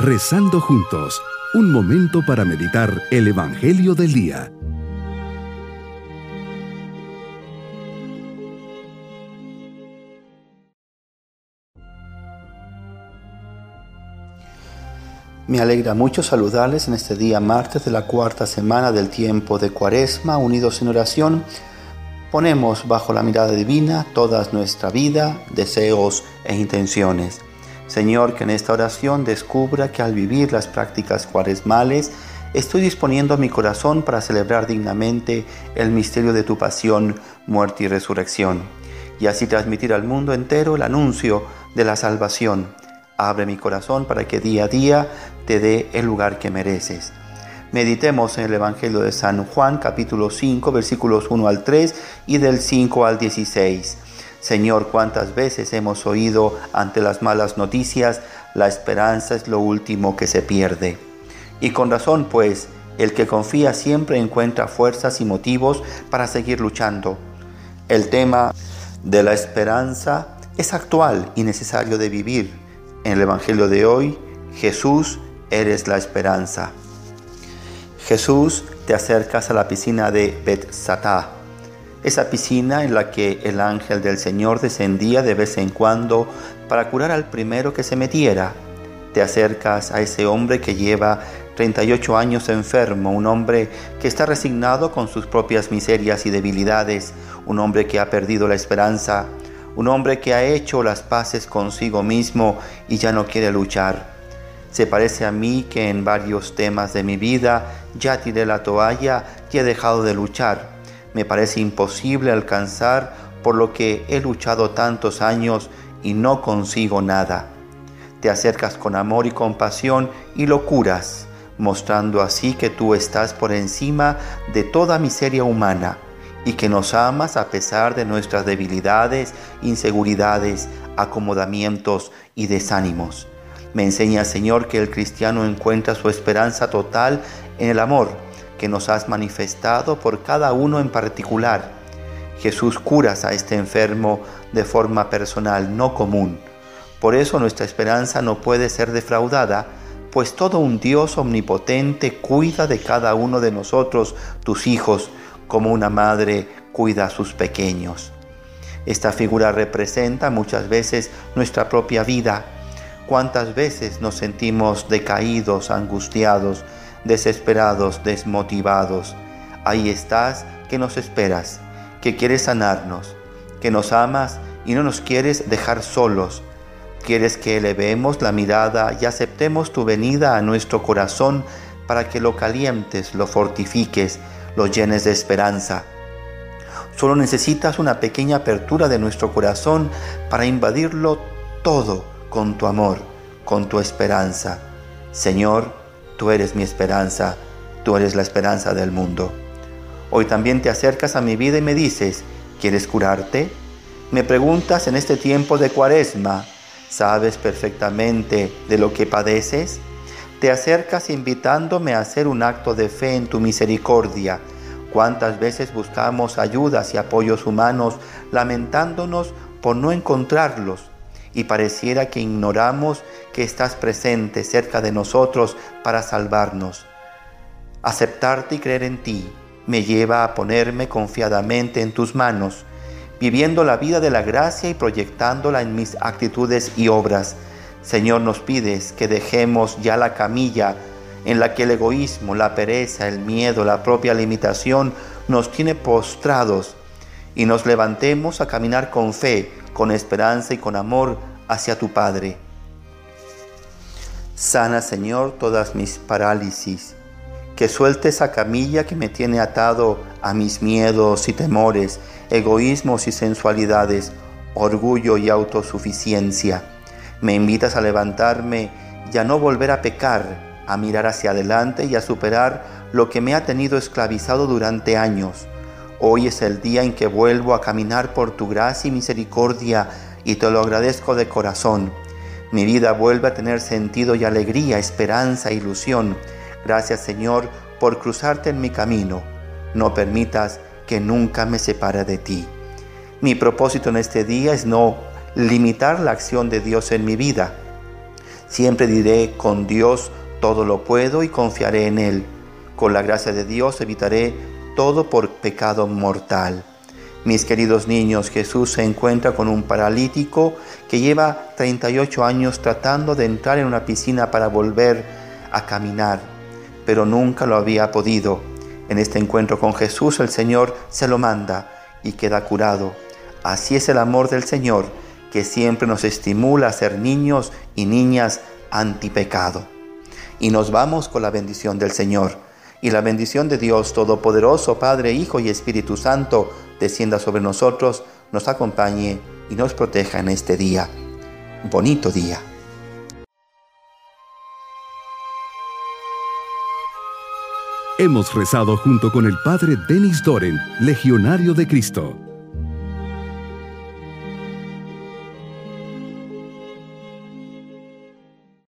Rezando juntos, un momento para meditar el Evangelio del Día. Me alegra mucho saludarles en este día martes de la cuarta semana del tiempo de Cuaresma, unidos en oración. Ponemos bajo la mirada divina toda nuestra vida, deseos e intenciones. Señor, que en esta oración descubra que al vivir las prácticas cuaresmales, estoy disponiendo mi corazón para celebrar dignamente el misterio de tu pasión, muerte y resurrección, y así transmitir al mundo entero el anuncio de la salvación Abre mi corazón para que día a día te dé el lugar que mereces. Meditemos en el Evangelio de San Juan capítulo 5 versículos 1 al 3 y del 5 al 16. Señor, cuántas veces hemos oído ante las malas noticias, la esperanza es lo último que se pierde. Y con razón, pues, el que confía siempre encuentra fuerzas y motivos para seguir luchando. El tema de la esperanza es actual y necesario de vivir en el Evangelio de hoy, Jesús, eres la esperanza. Jesús, te acercas a la piscina de Bethsatá, esa piscina en la que el ángel del Señor descendía de vez en cuando para curar al primero que se metiera. Te acercas a ese hombre que lleva 38 años enfermo, un hombre que está resignado con sus propias miserias y debilidades, un hombre que ha perdido la esperanza, un hombre que ha hecho las paces consigo mismo y ya no quiere luchar. Se parece a mí que en varios temas de mi vida ya tiré la toalla y he dejado de luchar. Me parece imposible alcanzar por lo que he luchado tantos años y no consigo nada. Te acercas con amor y compasión y lo curas, mostrando así que tú estás por encima de toda miseria humana y que nos amas a pesar de nuestras debilidades, inseguridades, acomodamientos y desánimos. Me enseña, Señor, que el cristiano encuentra su esperanza total en el amor que nos has manifestado por cada uno en particular. Jesús curas a este enfermo de forma personal, no común. Por eso nuestra esperanza no puede ser defraudada, pues todo un Dios omnipotente cuida de cada uno de nosotros, tus hijos, como una madre cuida a sus pequeños. Esta figura representa muchas veces nuestra propia vida. Cuántas veces nos sentimos decaídos, angustiados, desesperados, desmotivados. Ahí estás que nos esperas, que quieres sanarnos, que nos amas y no nos quieres dejar solos. Quieres que elevemos la mirada y aceptemos tu venida a nuestro corazón para que lo calientes, lo fortifiques, lo llenes de esperanza. Solo necesitas una pequeña apertura de nuestro corazón para invadirlo todo con tu amor, con tu esperanza. Señor, tú eres mi esperanza, tú eres la esperanza del mundo. Hoy también te acercas a mi vida y me dices, ¿quieres curarte? Me preguntas en este tiempo de cuaresma, ¿sabes perfectamente de lo que padeces? te acercas invitándome a hacer un acto de fe en tu misericordia. Cuántas veces buscamos ayudas y apoyos humanos lamentándonos por no encontrarlos y pareciera que ignoramos que estás presente cerca de nosotros para salvarnos. Aceptarte y creer en ti me lleva a ponerme confiadamente en tus manos, viviendo la vida de la gracia y proyectándola en mis actitudes y obras Señor, nos pides que dejemos ya la camilla en la que el egoísmo, la pereza, el miedo, la propia limitación nos tiene postrados y nos levantemos a caminar con fe, con esperanza y con amor hacia tu Padre. Sana, Señor, todas mis parálisis, que suelte esa camilla que me tiene atado a mis miedos y temores, egoísmos y sensualidades, orgullo y autosuficiencia me invitas a levantarme y a no volver a pecar, a mirar hacia adelante y a superar lo que me ha tenido esclavizado durante años. Hoy es el día en que vuelvo a caminar por tu gracia y misericordia y te lo agradezco de corazón. Mi vida vuelve a tener sentido y alegría, esperanza e ilusión. Gracias Señor por cruzarte en mi camino. No permitas que nunca me separe de ti. Mi propósito en este día es no limitar la acción de Dios en mi vida, Siempre diré, con Dios todo lo puedo y confiaré en Él. Con la gracia de Dios evitaré todo por pecado mortal. Mis queridos niños, Jesús se encuentra con un paralítico que lleva 38 años tratando de entrar en una piscina para volver a caminar, pero nunca lo había podido. En este encuentro con Jesús el Señor se lo manda y queda curado. Así es el amor del Señor, que siempre nos estimula a ser niños y niñas antipecado. Y nos vamos con la bendición del Señor. Y la bendición de Dios Todopoderoso, Padre, Hijo y Espíritu Santo, descienda sobre nosotros, nos acompañe y nos proteja en este día. Bonito día. Hemos rezado junto con el Padre Denis Doren, Legionario de Cristo.